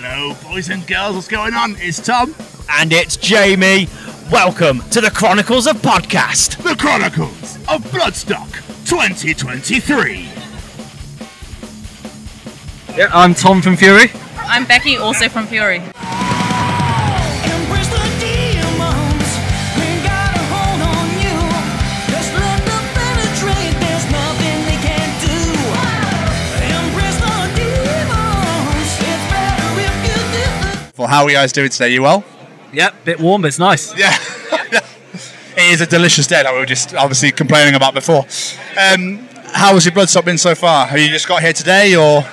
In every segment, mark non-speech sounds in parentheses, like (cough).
Hello, boys and girls, what's going on? It's Tom, And it's Jamie. Welcome to the Chronicles of Podcast. the Chronicles of Bloodstock 2023. Yeah, I'm Tom from Fury. I'm Becky, also from Fury. How are you guys doing today? You well? Yeah, bit warm, but it's nice. Yeah. (laughs) it is a delicious day that we were just obviously complaining about before. Um, how has your Bloodstock been so far? Have you just got here today or?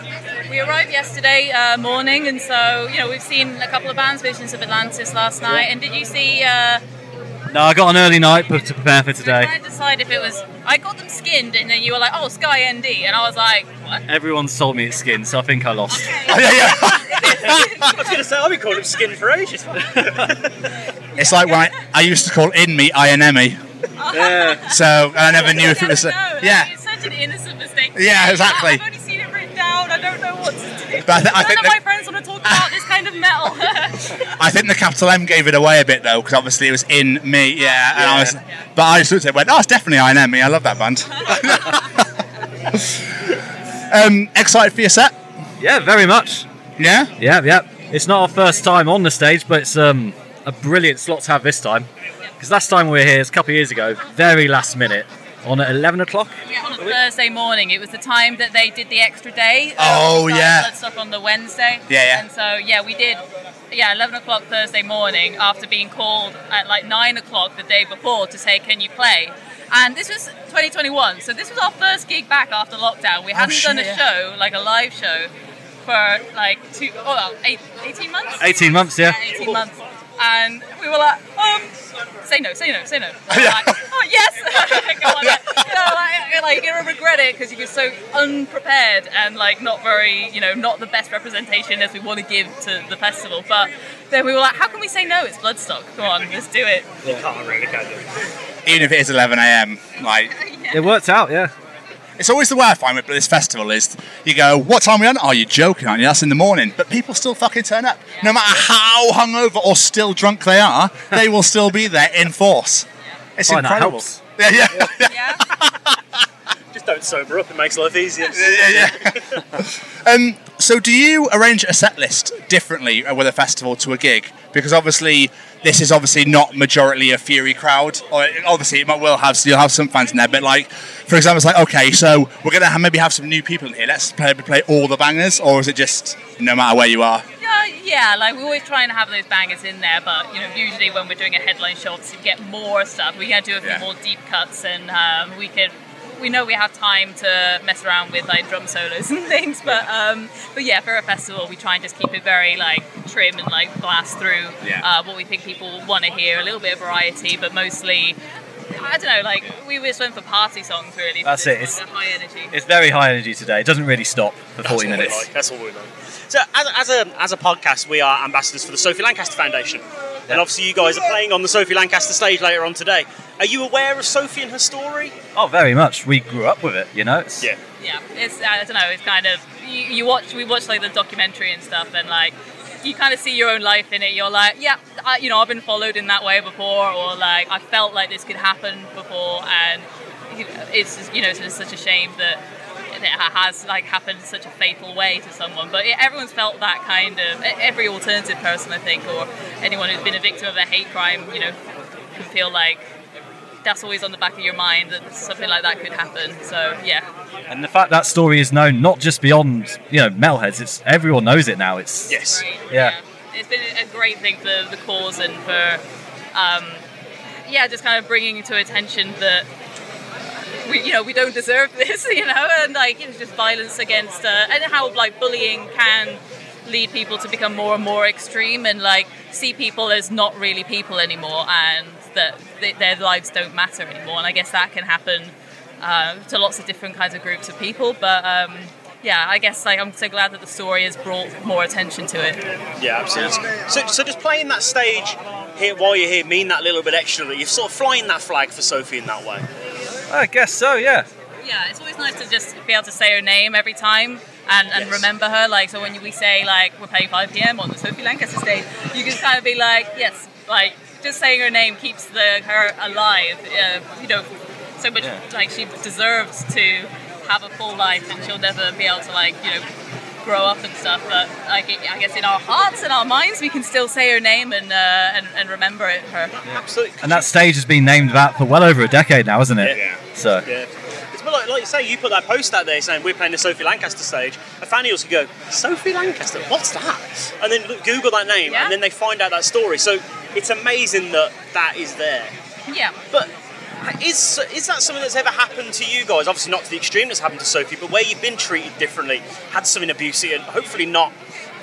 We arrived yesterday uh, morning, and so you know we've seen a couple of bands, Visions of Atlantis last night. And did you see? Uh, No, I got an early night to prepare for today. I to decide if it was. I got them skinned, and then you were like, "Oh, Sky ND," and I was like, "What?" Everyone's told me it's skin, so I think I lost. (laughs) yeah, yeah. I was going to say, I've been calling him skin for ages. (laughs) It's like when I, I used to call in me INME. yeah. So and I never knew if it was. No, yeah. it's such an innocent mistake. Yeah, exactly. I don't know what to do. But I thi- I None think of that- my friends want to talk about this kind of metal. (laughs) I think the capital M gave it away a bit though, because obviously it was in me, yeah. And I was, but I just looked at it went, oh, it's definitely INME. I love that band. (laughs) um, excited for your set? Yeah, very much. Yeah. Yeah, yeah. It's not our first time on the stage, but it's um, a brilliant slot to have this time. Because last time we were here, it's a couple of years ago, very last minute, on at 11 o'clock. on a Thursday morning. It was the time that they did the extra day. uh, Oh, we started yeah. Bloodstock on the Wednesday. Yeah, yeah. And so yeah, we did. Yeah, 11 o'clock Thursday morning after being called at like 9 o'clock the day before to say, can you play? And this was 2021, so this was our first gig back after lockdown. We hadn't done a Oh, shit, show, like a live show, for like two, oh, well, eight, 18 months? 18 months, yeah. 18 months. And we were like, um, say no, say no, say no. And we're like, oh, yes. (laughs) Go on then. You know, like, like, you're gonna regret it because you were so unprepared and like not very, you know, not the best representation as we want to give to the festival. But then we were like, how can we say no? It's Bloodstock. Come on, let's do it. can't really, can you? Even if it is 11 a.m., like (laughs) It worked out, yeah. It's always the way I find it with this festival is you go, what time are we on? Oh, you're joking, aren't you? That's in the morning. But people still fucking turn up. No matter how hungover or still drunk they are, (laughs) they will still be there in force. It's Oh, and that incredible. helps. Yeah, yeah, yeah. (laughs) Yeah. (laughs) Just don't sober up, it makes life easier. yeah, yeah. um, so, do you arrange a set list differently uh, with a festival to a gig? Because obviously, this is obviously not majority a Fury crowd. Or obviously, it might well have so you'll have some fans in there. But like, for example, it's like okay, so we're gonna have, maybe have some new people in here. Let's play, play all the bangers, or is it just no matter where you are? Yeah, yeah, like we always try and have those bangers in there, but you know, usually when we're doing a headline show, obviously we get more stuff. We can do a few Yeah. more deep cuts, and um, we could. We know we have time to mess around with like drum solos and (laughs) things, but um, but yeah, for a festival, we try and just keep it very like trim and like blast through Yeah. uh, what we think people want to hear. A little bit of variety, but mostly. I don't know, like we just went for party songs really. That's it, it's- high energy. It's very high energy today. It doesn't really stop for 40 That's what we minutes. like, That's all we know. So, as, as, a, as a podcast, we are ambassadors for the Sophie Lancaster Foundation. And obviously, you guys are playing on the Sophie Lancaster stage later on today. Are you aware of Sophie and her story? Oh, very much. We grew up with it, you know? It's, Yeah. yeah it's i don't know it's kind of you, you watch we watch like the documentary and stuff and like you kind of see your own life in it you're like yeah I, you know i've been followed in that way before or like i felt like this could happen before and it's just, you know it's just such a shame that it has like happened in such a fatal way to someone but yeah, everyone's felt that kind of e- every alternative person i think or anyone who's been a victim of a hate crime you know can feel like that's always on the back of your mind that something like that could happen so yeah And the fact that story is known not just beyond, you know, metalheads, it's everyone knows it now. It's Yes. Right, Yeah. It's been a great thing for the cause and for, um, yeah, just kind of bringing to attention that we, you know, we don't deserve (laughs) this, you know, and like it's just violence against, uh, and how like bullying can lead people to become more and more extreme and like see people as not really people anymore and that th- their lives don't matter anymore. And I guess that can happen uh, to lots of different kinds of groups of people, but. Um, yeah, I guess like I'm so glad that the story has brought more attention to it. Yeah, absolutely. So, so does playing that stage here while you're here mean that little bit extra that you're sort of flying that flag for Sophie in that way? I guess so, yeah. Yeah, it's always nice to just be able to say her name every time. and, and Yes. remember her. Like so, when we say like we're playing 5 p.m. on the Sophie Lancaster stage, you can kind of be like, yes, like just saying her name keeps the her alive. Uh, you know, so much Yeah. like she deserves to have a full life, and she'll never be able to like you know grow up and stuff. But like I guess in our hearts and our minds, we can still say her name and uh, and, and remember it. Her. Absolutely. And that stage has been named that for well over a decade now, hasn't it? Yeah. So Yeah. It's a like, like you say, you put that post out there saying we're playing the Sophie Lancaster stage. A fan will go, Sophie Lancaster, what's that? And then look, Google that name, Yeah. and then they find out that story. So it's amazing that that is there. Yeah. But is is that something that's ever happened to you guys? Obviously not to the extreme that's happened to Sophie, but where you've been treated differently, had something abusive, and hopefully not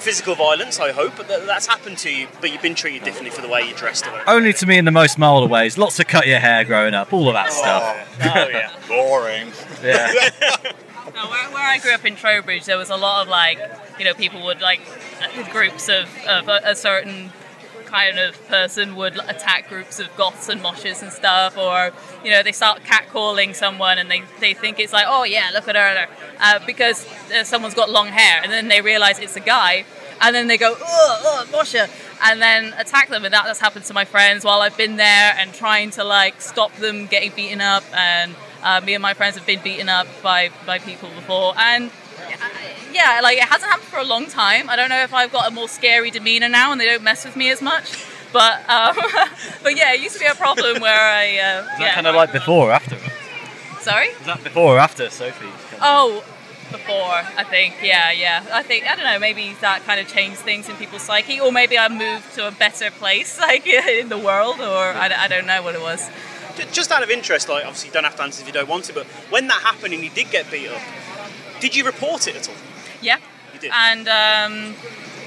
physical violence. I hope, but that, that's happened to you. But you've been treated differently for the way you dressed or whatever. only to me in the most mild ways. Lots of cut your hair growing up, all of that stuff. Oh yeah. (laughs) Boring. Yeah. (laughs) No, where, where I grew up in Trowbridge, there was a lot of like, you know, people would like uh, groups of, of a, a certain kind of person would attack groups of goths and moshes and stuff, or you know, they start catcalling someone and they, they think it's like, oh yeah, look at her, uh, because uh, someone's got long hair, and then they realize it's a guy, and then they go, oh, oh, moshe, and then attack them, and that has happened to my friends while I've been there and trying to like stop them getting beaten up and. Uh, me and my friends have been beaten up by, by people before, and yeah, like it hasn't happened for a long time. I don't know if I've got a more scary demeanor now and they don't mess with me as much. But um, (laughs) but yeah, it used to be a problem where I uh, Is that yeah. kind of like before or after? Sorry. Is that before or after Sophie? Oh, before I think yeah yeah I think I don't know maybe that kind of changed things in people's psyche or maybe I moved to a better place (laughs) like in the world or I, I don't know what it was. Just out of interest, like obviously you don't have to answer if you don't want to, but when that happened and you did get beat up, did you report it at all? Yeah. You did. And um,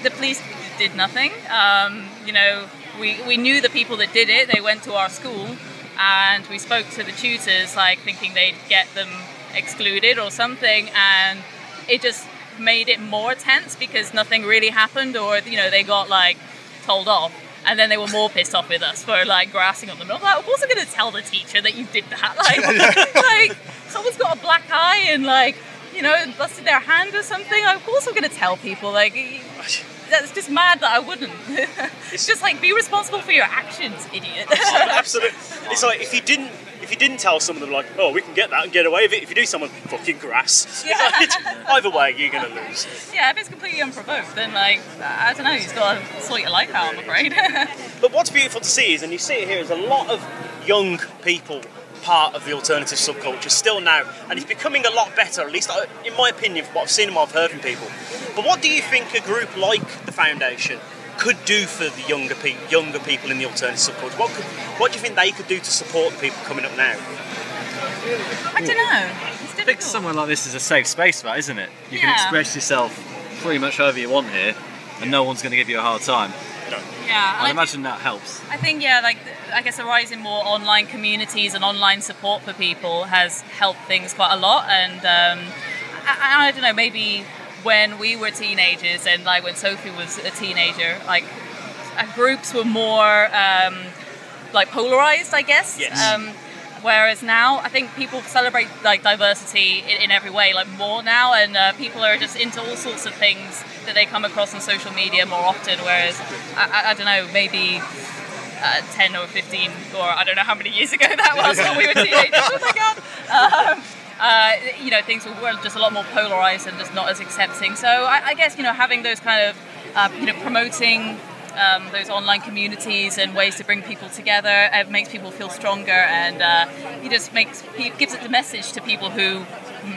the police did nothing. Um, you know, we, we knew the people that did it. They went to our school and we spoke to the tutors, like thinking they'd get them excluded or something. And it just made it more tense because nothing really happened or, you know, they got like told off. And then they were more pissed off with us for like grassing on them. I'm like, I wasn't going to tell the teacher that you did that. (laughs) Like, (laughs) like someone's got a black eye and like, you know, busted their hand or something. Of course, I'm also going to tell people. Like, that's just mad that I wouldn't. (laughs) it's just like be responsible for your actions, idiot. (laughs) Absolutely. It's like if you didn't if you didn't tell someone, they're like, oh, we can get that and get away with it. If you do someone, fucking grass. (laughs) Yeah. like, either way, you're gonna lose. yeah, if it's completely unprovoked, then like I don't know, you've got to sort your life out. I'm afraid. But what's beautiful to see is, and you see it here, is a lot of young people part of the alternative subculture still now, and it's becoming a lot better. At least, uh, in my opinion, from what I've seen and what I've heard from people. But what do you think a group like the Foundation could do for the younger pe- younger people in the alternative subculture? What could, what do you think they could do to support the people coming up now? I don't know. It's I think somewhere like this is a safe space for that, isn't it? You can express yourself pretty much however you want here, and no one's going to give you a hard time. Yeah, I I imagine that helps. I think yeah, like I guess the rise in more online communities and online support for people has helped things quite a lot. And um, I, I don't know, maybe when we were teenagers and like when Sophie was a teenager, like uh, groups were more um, like polarized, I guess. Yes. Um, whereas now, I think people celebrate like diversity in, in every way, like more now, and uh, people are just into all sorts of things that they come across on social media more often. Whereas I, I, I don't know, maybe uh, 10 or 15 or I don't know how many years ago that was when we were teenagers. (laughs) oh my god. Um, uh, you know, things were just a lot more polarized and just not as accepting. So I, I guess, you know, having those kind of, uh, you know, promoting um, those online communities and ways to bring people together it makes people feel stronger and uh, it just makes he gives it the message to people who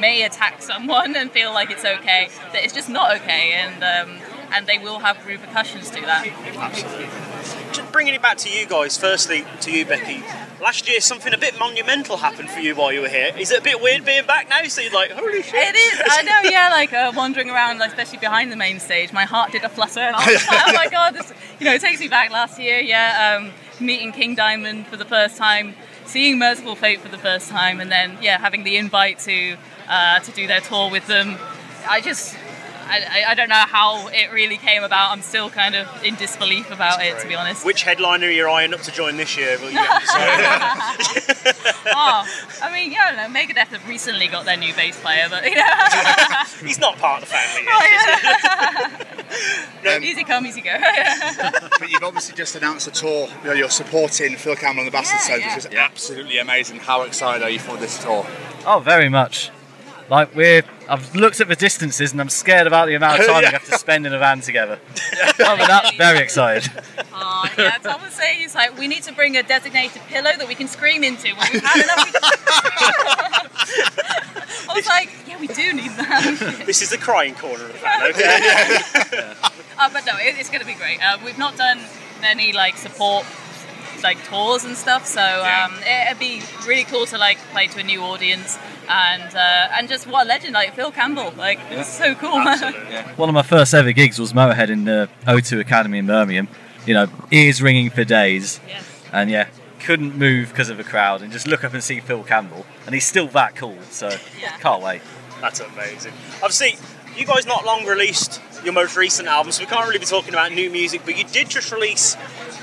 may attack (laughs) someone and feel like it's okay that it's just not okay and um, and they will have repercussions to that. Absolutely. Just bringing it back to you guys, firstly to you, Becky. Last year, something a bit monumental happened for you while you were here. Is it a bit weird being back now? So you're like, holy shit! It is. I know. Yeah, like uh, wandering around, like, especially behind the main stage, my heart did a flutter, and I was like, "Oh my (laughs) god!" This, you know, it takes me back last year. Yeah, um, meeting King Diamond for the first time, seeing Mercyful Fate for the first time, and then yeah, having the invite to uh, to do their tour with them. I just. I, I- I don't know how it really came about. I'm still kind of in disbelief about it, to be honest. Which headliner are you eyeing up to join this year? Will you get to say? oh, I mean, yeah, I don't know, Megadeth have recently got their new bass player, but you know, (laughs) He's not part of the family yet. Oh, yeah. Um, easy come, easy go. (laughs) but you've obviously just announced a tour. You know, you're supporting Phil Campbell and the Bastard Yeah, Sons, yeah. which is absolutely amazing. How excited are you for this tour? Oh, very much. Like we're, I've looked at the distances and I'm scared about the amount of (laughs) time Yeah. we have to spend in a van together. (laughs) Other than that, very excited. Oh, yeah, Tom was saying he's like, we need to bring a designated pillow that we can scream into when we've had enough. I was like, yeah, we do need that. This is the crying corner of the fan, okay? (laughs) Uh, but no, it, it's going to be great. Uh, we've not done any like support like tours and stuff, so um, it, it'd be really cool to like play to a new audience and uh, and just what a legend like Phil Campbell, like it's so cool. (laughs) Man. One of my first ever gigs was Motorhead in the O2 Academy in Birmingham. You know, ears ringing for days, yes. and yeah, couldn't move because of the crowd, and just look up and see Phil Campbell, and he's still that cool. So Yeah. can't wait. That's amazing. Obviously, you guys not long released your most recent album, so we can't really be talking about new music, but you did just release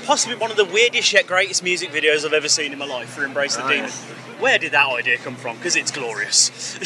possibly one of the weirdest yet greatest music videos I've ever seen in my life for Embrace the Demon. Where did that idea come from? Because it's glorious.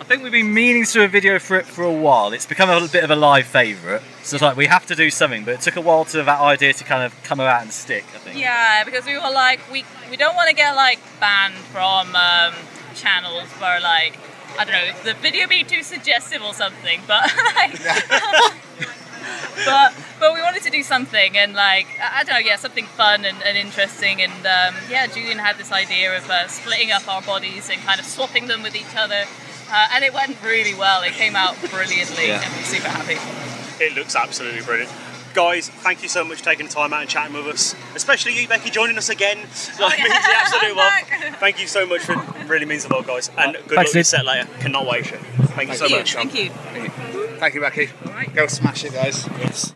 I think we've been meaning to do a video for it for a while. It's become a bit of a live favourite. So it's like we have to do something, but it took a while to that idea to kind of come out and stick. I think. Yeah, because we were like, we we don't want to get like banned from um, channels where like I don't know the video being too suggestive or something, but (laughs) like, (laughs) but but we wanted to do something and like I I don't know, yeah, something fun and, and interesting. And um, yeah, Julian had this idea of uh, splitting up our bodies and kind of swapping them with each other. Uh, and it went really well. It came out brilliantly, Yeah. and we're super happy. it looks absolutely brilliant. Guys, thank you so much for taking the time out and chatting with us. Especially you, Becky, joining us again. Oh, like, yeah. means the absolute I'm world. (laughs) Thank you so much for it really means the world, guys. And good Thanks, luck with set later. Cannot wait. Thank you so you. much. Thank you. Thank you, Becky. All right. Go smash it, guys. Yes.